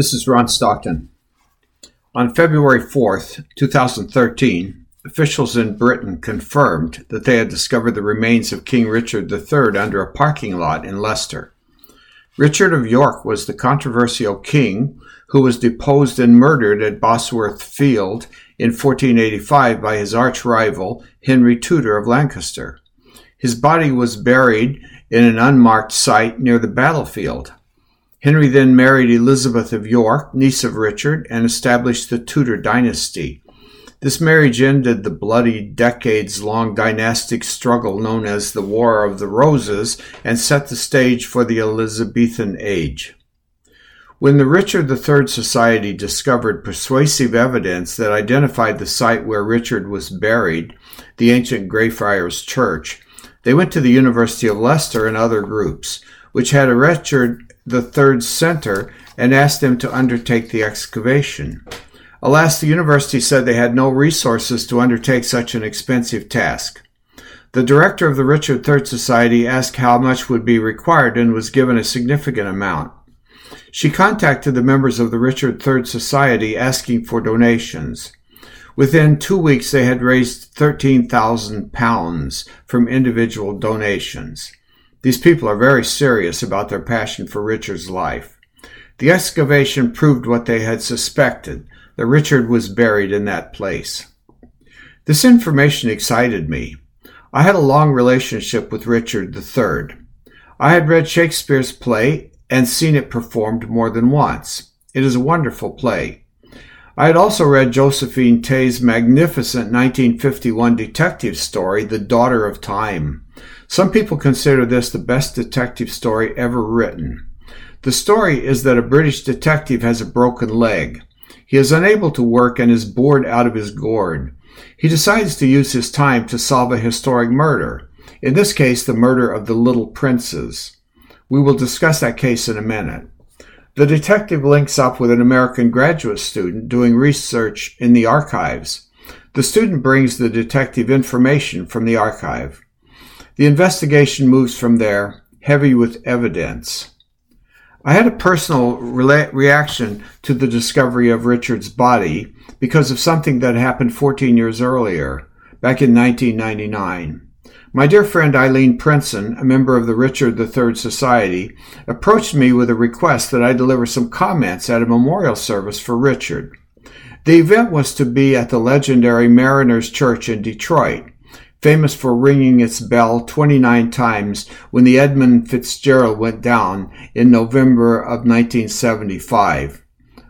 This is Ron Stockton. On February 4th, 2013, officials in Britain confirmed that they had discovered the remains of King Richard III under a parking lot in Leicester. Richard of York was the controversial king who was deposed and murdered at Bosworth Field in 1485 by his arch rival, Henry Tudor of Lancaster. His body was buried in an unmarked site near the battlefield. Henry then married Elizabeth of York, niece of Richard, and established the Tudor dynasty. This marriage ended the bloody decades long dynastic struggle known as the War of the Roses and set the stage for the Elizabethan age. When the Richard III Society discovered persuasive evidence that identified the site where Richard was buried, the ancient Greyfriars Church, they went to the University of Leicester and other groups, which had a Richard the Third Center and asked them to undertake the excavation. Alas, the university said they had no resources to undertake such an expensive task. The director of the Richard III Society asked how much would be required and was given a significant amount. She contacted the members of the Richard III Society asking for donations. Within two weeks, they had raised 13,000 pounds from individual donations. These people are very serious about their passion for Richard's life. The excavation proved what they had suspected that Richard was buried in that place. This information excited me. I had a long relationship with Richard III. I had read Shakespeare's play and seen it performed more than once. It is a wonderful play. I had also read Josephine Tey's magnificent 1951 detective story, The Daughter of Time. Some people consider this the best detective story ever written. The story is that a British detective has a broken leg. He is unable to work and is bored out of his gourd. He decides to use his time to solve a historic murder. In this case, the murder of the little princes. We will discuss that case in a minute. The detective links up with an American graduate student doing research in the archives. The student brings the detective information from the archive. The investigation moves from there, heavy with evidence. I had a personal re- reaction to the discovery of Richard's body because of something that happened 14 years earlier, back in 1999. My dear friend Eileen Princeton, a member of the Richard III Society, approached me with a request that I deliver some comments at a memorial service for Richard. The event was to be at the legendary Mariners Church in Detroit, famous for ringing its bell 29 times when the Edmund Fitzgerald went down in November of 1975.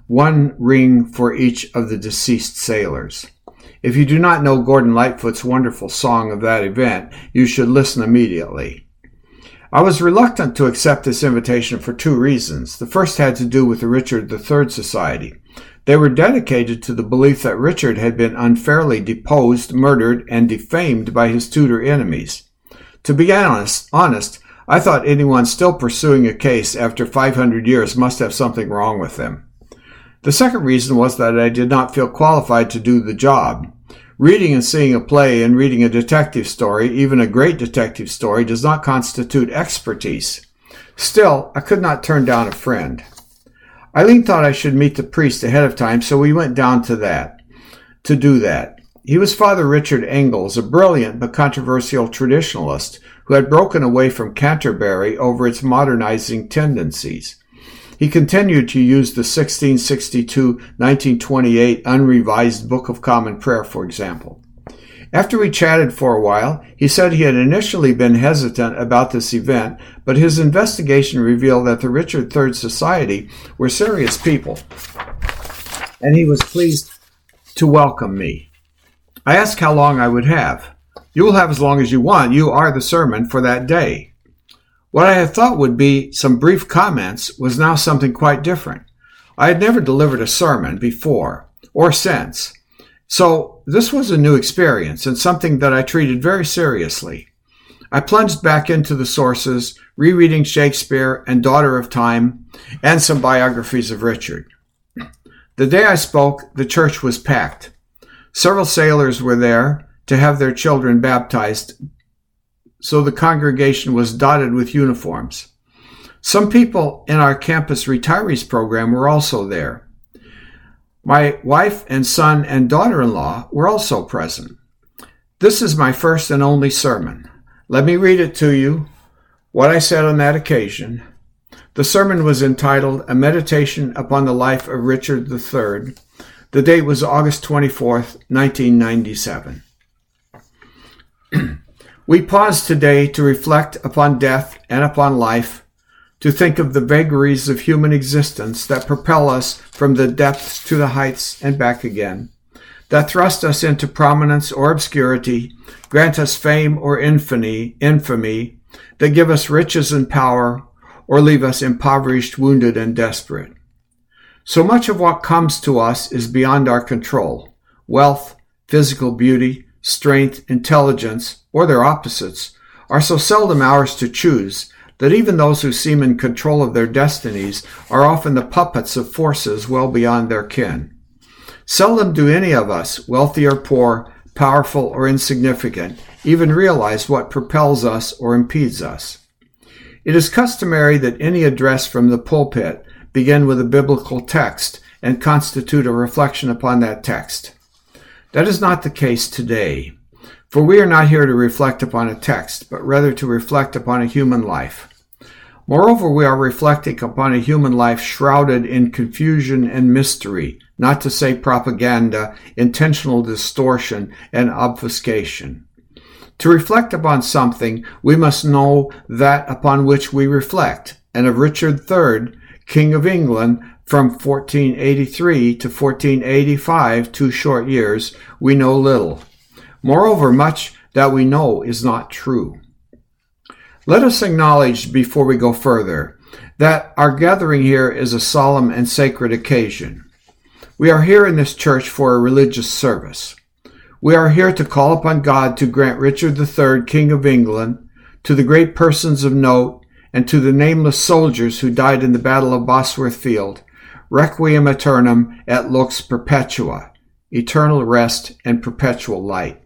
One ring for each of the deceased sailors. If you do not know Gordon Lightfoot's wonderful song of that event, you should listen immediately. I was reluctant to accept this invitation for two reasons. The first had to do with the Richard III Society. They were dedicated to the belief that Richard had been unfairly deposed, murdered, and defamed by his Tudor enemies. To be honest, honest, I thought anyone still pursuing a case after 500 years must have something wrong with them. The second reason was that I did not feel qualified to do the job. Reading and seeing a play and reading a detective story, even a great detective story, does not constitute expertise. Still, I could not turn down a friend. Eileen thought I should meet the priest ahead of time, so we went down to that, to do that. He was Father Richard Ingalls, a brilliant but controversial traditionalist who had broken away from Canterbury over its modernizing tendencies. He continued to use the 1662-1928 unrevised Book of Common Prayer, for example. After we chatted for a while, he said he had initially been hesitant about this event, but his investigation revealed that the Richard III Society were serious people, and he was pleased to welcome me. I asked how long I would have. You will have as long as you want. You are the sermon for that day. What I had thought would be some brief comments was now something quite different. I had never delivered a sermon before or since, so this was a new experience and something that I treated very seriously. I plunged back into the sources, rereading Shakespeare and Daughter of Time and some biographies of Richard. The day I spoke, the church was packed. Several sailors were there to have their children baptized, so the congregation was dotted with uniforms. Some people in our campus retirees program were also there. My wife and son and daughter in law were also present. This is my first and only sermon. Let me read it to you, what I said on that occasion. The sermon was entitled A Meditation Upon the Life of Richard III. The date was August 24th, 1997. we pause today to reflect upon death and upon life to think of the vagaries of human existence that propel us from the depths to the heights and back again, that thrust us into prominence or obscurity, grant us fame or infamy, infamy, that give us riches and power, or leave us impoverished, wounded, and desperate. So much of what comes to us is beyond our control. Wealth, physical beauty, strength, intelligence, or their opposites, are so seldom ours to choose that even those who seem in control of their destinies are often the puppets of forces well beyond their kin. Seldom do any of us, wealthy or poor, powerful or insignificant, even realize what propels us or impedes us. It is customary that any address from the pulpit begin with a biblical text and constitute a reflection upon that text. That is not the case today, for we are not here to reflect upon a text, but rather to reflect upon a human life. Moreover, we are reflecting upon a human life shrouded in confusion and mystery, not to say propaganda, intentional distortion, and obfuscation. To reflect upon something, we must know that upon which we reflect, and of Richard III, King of England, from 1483 to 1485, two short years, we know little. Moreover, much that we know is not true. Let us acknowledge before we go further that our gathering here is a solemn and sacred occasion. We are here in this church for a religious service. We are here to call upon God to grant Richard III, King of England, to the great persons of note, and to the nameless soldiers who died in the Battle of Bosworth Field, requiem aeternam et lux perpetua, eternal rest and perpetual light.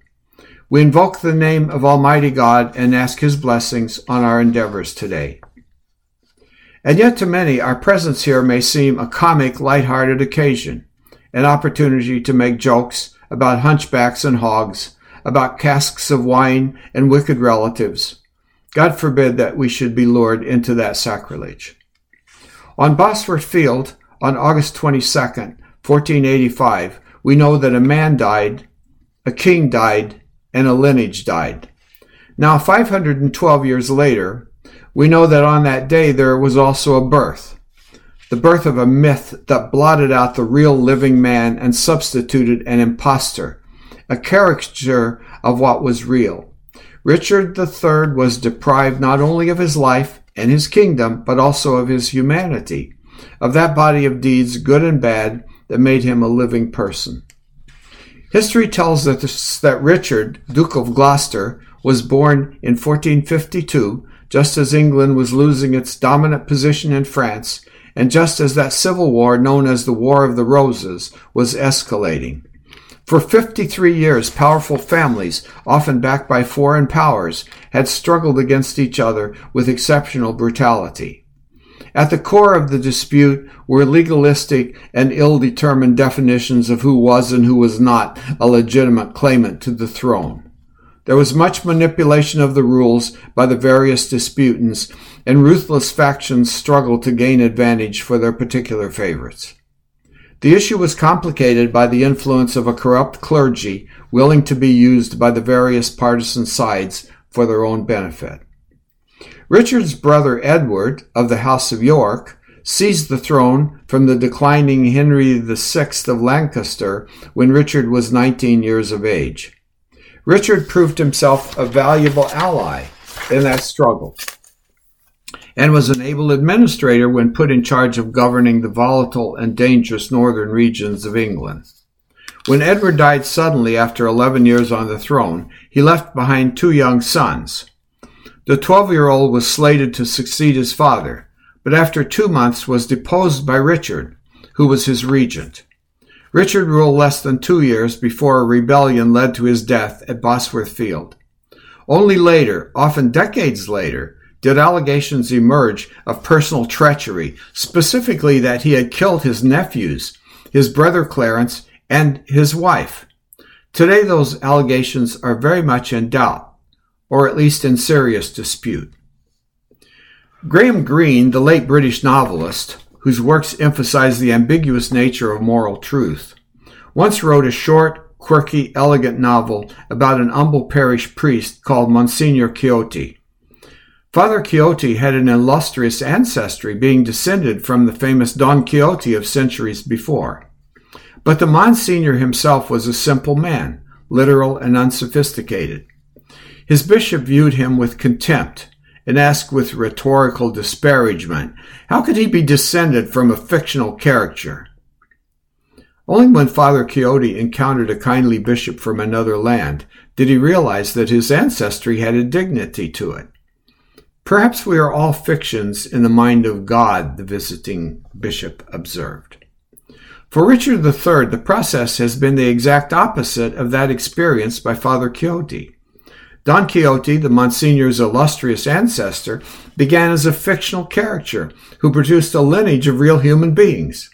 We invoke the name of Almighty God and ask His blessings on our endeavors today. And yet, to many, our presence here may seem a comic, light-hearted occasion, an opportunity to make jokes about hunchbacks and hogs, about casks of wine and wicked relatives. God forbid that we should be lured into that sacrilege. On Bosworth Field, on August 22nd, 1485, we know that a man died, a king died, and a lineage died. Now, 512 years later, we know that on that day there was also a birth, the birth of a myth that blotted out the real living man and substituted an impostor, a caricature of what was real. Richard III was deprived not only of his life and his kingdom, but also of his humanity, of that body of deeds, good and bad, that made him a living person. History tells us that Richard, Duke of Gloucester, was born in 1452, just as England was losing its dominant position in France, and just as that civil war known as the War of the Roses was escalating. For 53 years, powerful families, often backed by foreign powers, had struggled against each other with exceptional brutality. At the core of the dispute were legalistic and ill-determined definitions of who was and who was not a legitimate claimant to the throne. There was much manipulation of the rules by the various disputants, and ruthless factions struggled to gain advantage for their particular favorites. The issue was complicated by the influence of a corrupt clergy willing to be used by the various partisan sides for their own benefit. Richard's brother Edward of the House of York seized the throne from the declining Henry VI of Lancaster when Richard was 19 years of age. Richard proved himself a valuable ally in that struggle and was an able administrator when put in charge of governing the volatile and dangerous northern regions of England. When Edward died suddenly after 11 years on the throne, he left behind two young sons. The 12 year old was slated to succeed his father, but after two months was deposed by Richard, who was his regent. Richard ruled less than two years before a rebellion led to his death at Bosworth Field. Only later, often decades later, did allegations emerge of personal treachery, specifically that he had killed his nephews, his brother Clarence, and his wife. Today, those allegations are very much in doubt, or at least in serious dispute. Graham Greene, the late British novelist, whose works emphasize the ambiguous nature of moral truth, once wrote a short, quirky, elegant novel about an humble parish priest called Monsignor Quixote. Father Quixote had an illustrious ancestry, being descended from the famous Don Quixote of centuries before. But the Monsignor himself was a simple man, literal and unsophisticated. His bishop viewed him with contempt and asked with rhetorical disparagement, how could he be descended from a fictional character? Only when Father Quixote encountered a kindly bishop from another land did he realize that his ancestry had a dignity to it. Perhaps we are all fictions in the mind of God, the visiting bishop observed. For Richard III, the process has been the exact opposite of that experienced by Father Quixote. Don Quixote, the Monsignor's illustrious ancestor, began as a fictional character who produced a lineage of real human beings.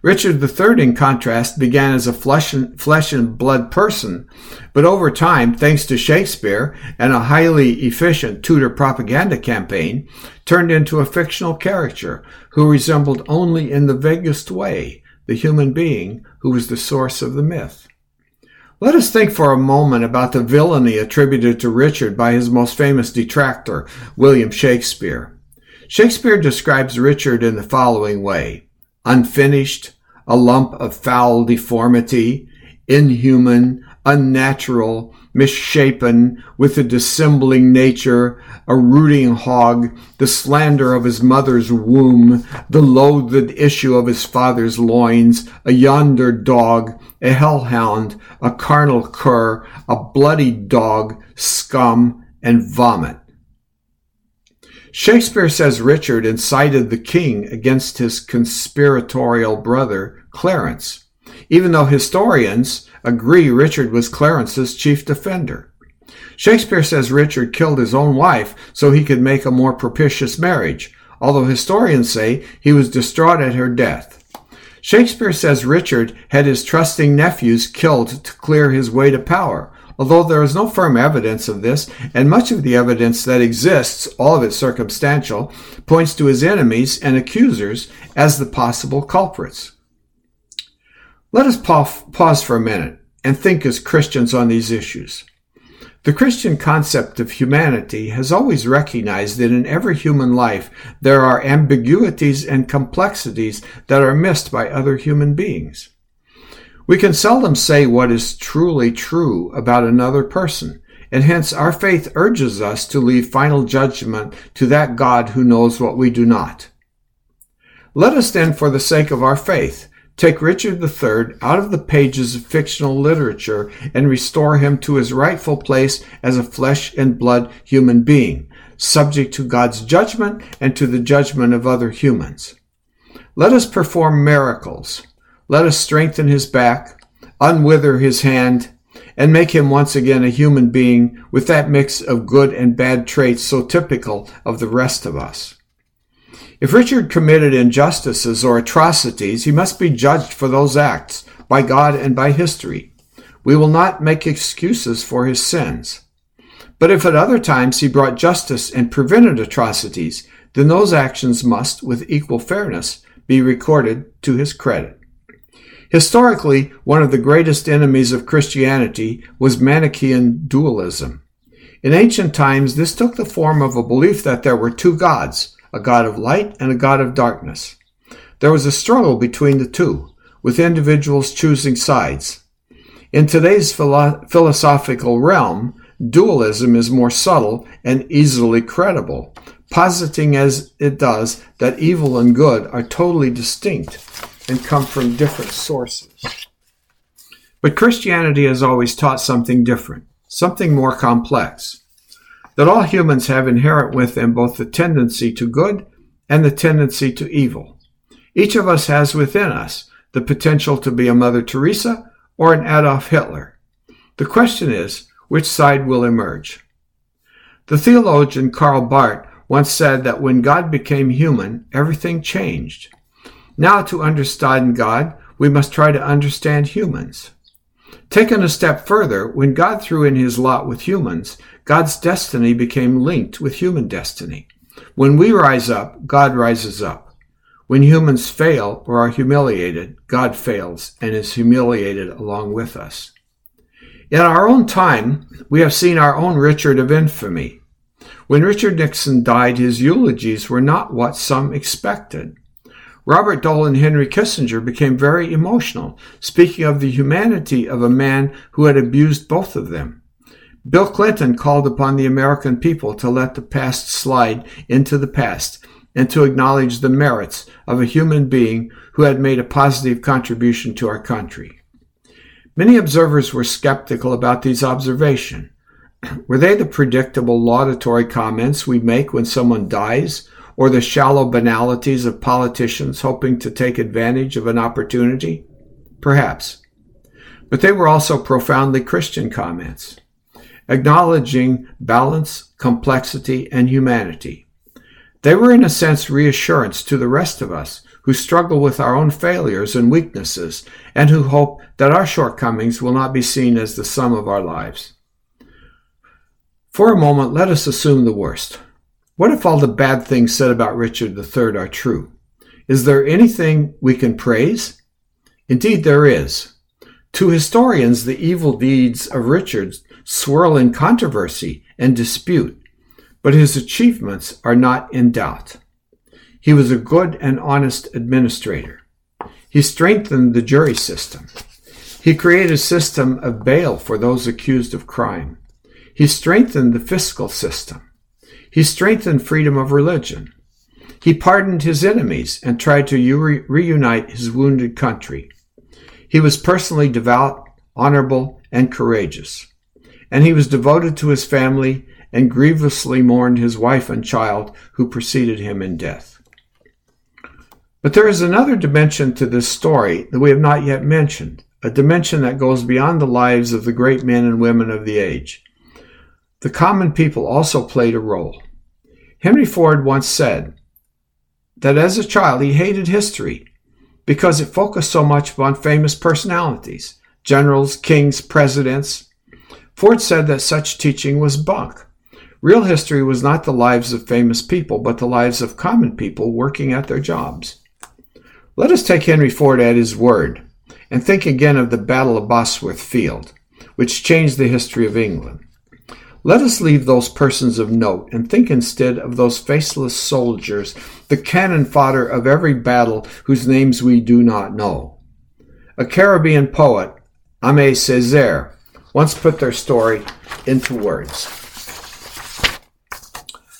Richard III, in contrast, began as a flesh and, flesh and blood person, but over time, thanks to Shakespeare and a highly efficient Tudor propaganda campaign, turned into a fictional character who resembled only in the vaguest way the human being who was the source of the myth. Let us think for a moment about the villainy attributed to Richard by his most famous detractor, William Shakespeare. Shakespeare describes Richard in the following way unfinished, a lump of foul deformity, inhuman, unnatural, misshapen, with a dissembling nature, a rooting hog, the slander of his mother's womb, the loathed issue of his father's loins, a yonder dog, a hellhound, a carnal cur, a bloody dog, scum, and vomit. Shakespeare says Richard incited the king against his conspiratorial brother, Clarence, even though historians agree Richard was Clarence's chief defender. Shakespeare says Richard killed his own wife so he could make a more propitious marriage, although historians say he was distraught at her death. Shakespeare says Richard had his trusting nephews killed to clear his way to power, although there is no firm evidence of this, and much of the evidence that exists, all of it circumstantial, points to his enemies and accusers as the possible culprits. Let us pause for a minute and think as Christians on these issues. The Christian concept of humanity has always recognized that in every human life there are ambiguities and complexities that are missed by other human beings. We can seldom say what is truly true about another person, and hence our faith urges us to leave final judgment to that God who knows what we do not. Let us then, for the sake of our faith, Take Richard III out of the pages of fictional literature and restore him to his rightful place as a flesh and blood human being, subject to God's judgment and to the judgment of other humans. Let us perform miracles. Let us strengthen his back, unwither his hand, and make him once again a human being with that mix of good and bad traits so typical of the rest of us. If Richard committed injustices or atrocities, he must be judged for those acts by God and by history. We will not make excuses for his sins. But if at other times he brought justice and prevented atrocities, then those actions must, with equal fairness, be recorded to his credit. Historically, one of the greatest enemies of Christianity was Manichaean dualism. In ancient times, this took the form of a belief that there were two gods, a God of light and a God of darkness. There was a struggle between the two, with individuals choosing sides. In today's philo- philosophical realm, dualism is more subtle and easily credible, positing as it does that evil and good are totally distinct and come from different sources. But Christianity has always taught something different, something more complex that all humans have inherent with them both the tendency to good and the tendency to evil. Each of us has within us the potential to be a Mother Teresa or an Adolf Hitler. The question is, which side will emerge? The theologian Karl Barth once said that when God became human, everything changed. Now, to understand God, we must try to understand humans. Taken a step further, when God threw in his lot with humans, God's destiny became linked with human destiny. When we rise up, God rises up. When humans fail or are humiliated, God fails and is humiliated along with us. In our own time, we have seen our own Richard of infamy. When Richard Nixon died, his eulogies were not what some expected. Robert Dole and Henry Kissinger became very emotional, speaking of the humanity of a man who had abused both of them. Bill Clinton called upon the American people to let the past slide into the past and to acknowledge the merits of a human being who had made a positive contribution to our country. Many observers were skeptical about these observations. Were they the predictable laudatory comments we make when someone dies or the shallow banalities of politicians hoping to take advantage of an opportunity? Perhaps. But they were also profoundly Christian comments, acknowledging balance, complexity, and humanity. They were, in a sense, reassurance to the rest of us who struggle with our own failures and weaknesses and who hope that our shortcomings will not be seen as the sum of our lives. For a moment, let us assume the worst. What if all the bad things said about Richard III are true? Is there anything we can praise? Indeed, there is. To historians, the evil deeds of Richard swirl in controversy and dispute, but his achievements are not in doubt. He was a good and honest administrator. He strengthened the jury system. He created a system of bail for those accused of crime. He strengthened the fiscal system. He strengthened freedom of religion. He pardoned his enemies and tried to re- reunite his wounded country. He was personally devout, honorable, and courageous. And he was devoted to his family and grievously mourned his wife and child who preceded him in death. But there is another dimension to this story that we have not yet mentioned, a dimension that goes beyond the lives of the great men and women of the age. The common people also played a role. Henry Ford once said that as a child he hated history because it focused so much on famous personalities, generals, kings, presidents. Ford said that such teaching was bunk. Real history was not the lives of famous people, but the lives of common people working at their jobs. Let us take Henry Ford at his word and think again of the Battle of Bosworth Field, which changed the history of England. Let us leave those persons of note and think instead of those faceless soldiers, the cannon fodder of every battle whose names we do not know. A Caribbean poet, Aimé Césaire, once put their story into words.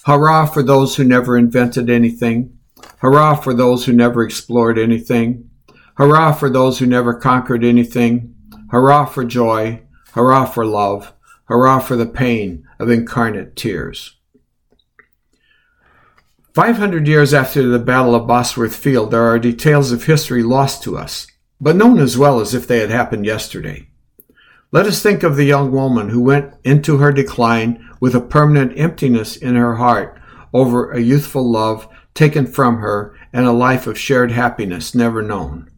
Hurrah for those who never invented anything. Hurrah for those who never explored anything. Hurrah for those who never conquered anything. Hurrah for joy. Hurrah for love. Hurrah for the pain of incarnate tears. 500 years after the Battle of Bosworth Field, there are details of history lost to us, but known as well as if they had happened yesterday. Let us think of the young woman who went into her decline with a permanent emptiness in her heart over a youthful love taken from her and a life of shared happiness never known.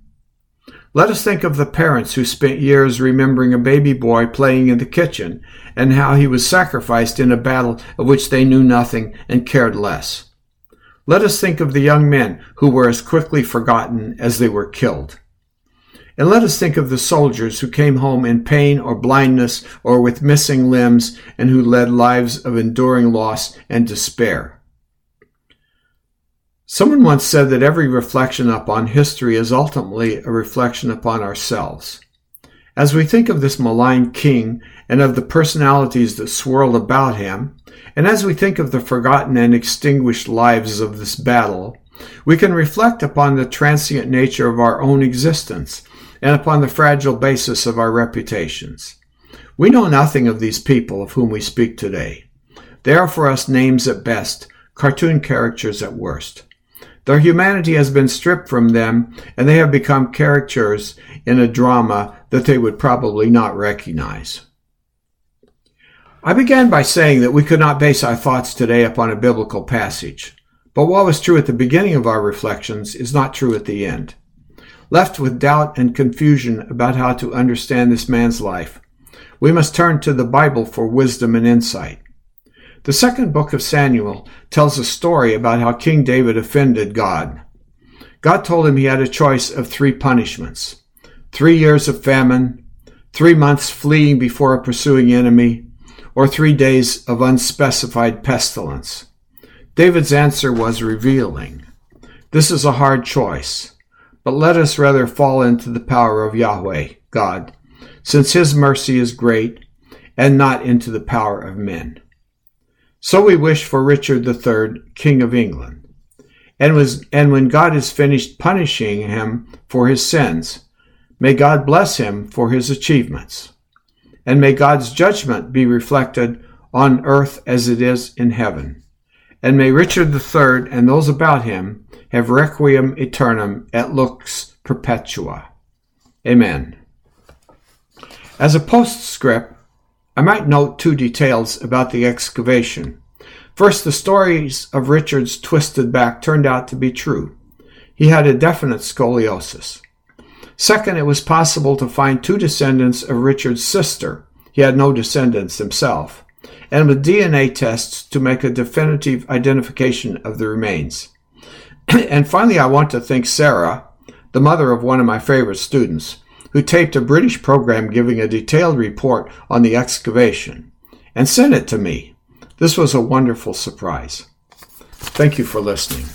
Let us think of the parents who spent years remembering a baby boy playing in the kitchen and how he was sacrificed in a battle of which they knew nothing and cared less. Let us think of the young men who were as quickly forgotten as they were killed. And let us think of the soldiers who came home in pain or blindness or with missing limbs and who led lives of enduring loss and despair. Someone once said that every reflection upon history is ultimately a reflection upon ourselves. As we think of this malign king and of the personalities that swirled about him, and as we think of the forgotten and extinguished lives of this battle, we can reflect upon the transient nature of our own existence and upon the fragile basis of our reputations. We know nothing of these people of whom we speak today. They are for us names at best, cartoon characters at worst. Their humanity has been stripped from them, and they have become characters in a drama that they would probably not recognize. I began by saying that we could not base our thoughts today upon a biblical passage, but what was true at the beginning of our reflections is not true at the end. Left with doubt and confusion about how to understand this man's life, we must turn to the Bible for wisdom and insight. The second book of Samuel tells a story about how King David offended God. God told him he had a choice of three punishments three years of famine, three months fleeing before a pursuing enemy, or three days of unspecified pestilence. David's answer was revealing. This is a hard choice, but let us rather fall into the power of Yahweh, God, since his mercy is great, and not into the power of men. So we wish for Richard III, King of England. And, was, and when God has finished punishing him for his sins, may God bless him for his achievements and may God's judgment be reflected on earth as it is in heaven. And may Richard III and those about him have requiem aeternam et lux perpetua. Amen. As a postscript, I might note two details about the excavation. First, the stories of Richard's twisted back turned out to be true. He had a definite scoliosis. Second, it was possible to find two descendants of Richard's sister. He had no descendants himself. And with DNA tests to make a definitive identification of the remains. and finally, I want to thank Sarah, the mother of one of my favorite students, who taped a British program giving a detailed report on the excavation and sent it to me. This was a wonderful surprise. Thank you for listening.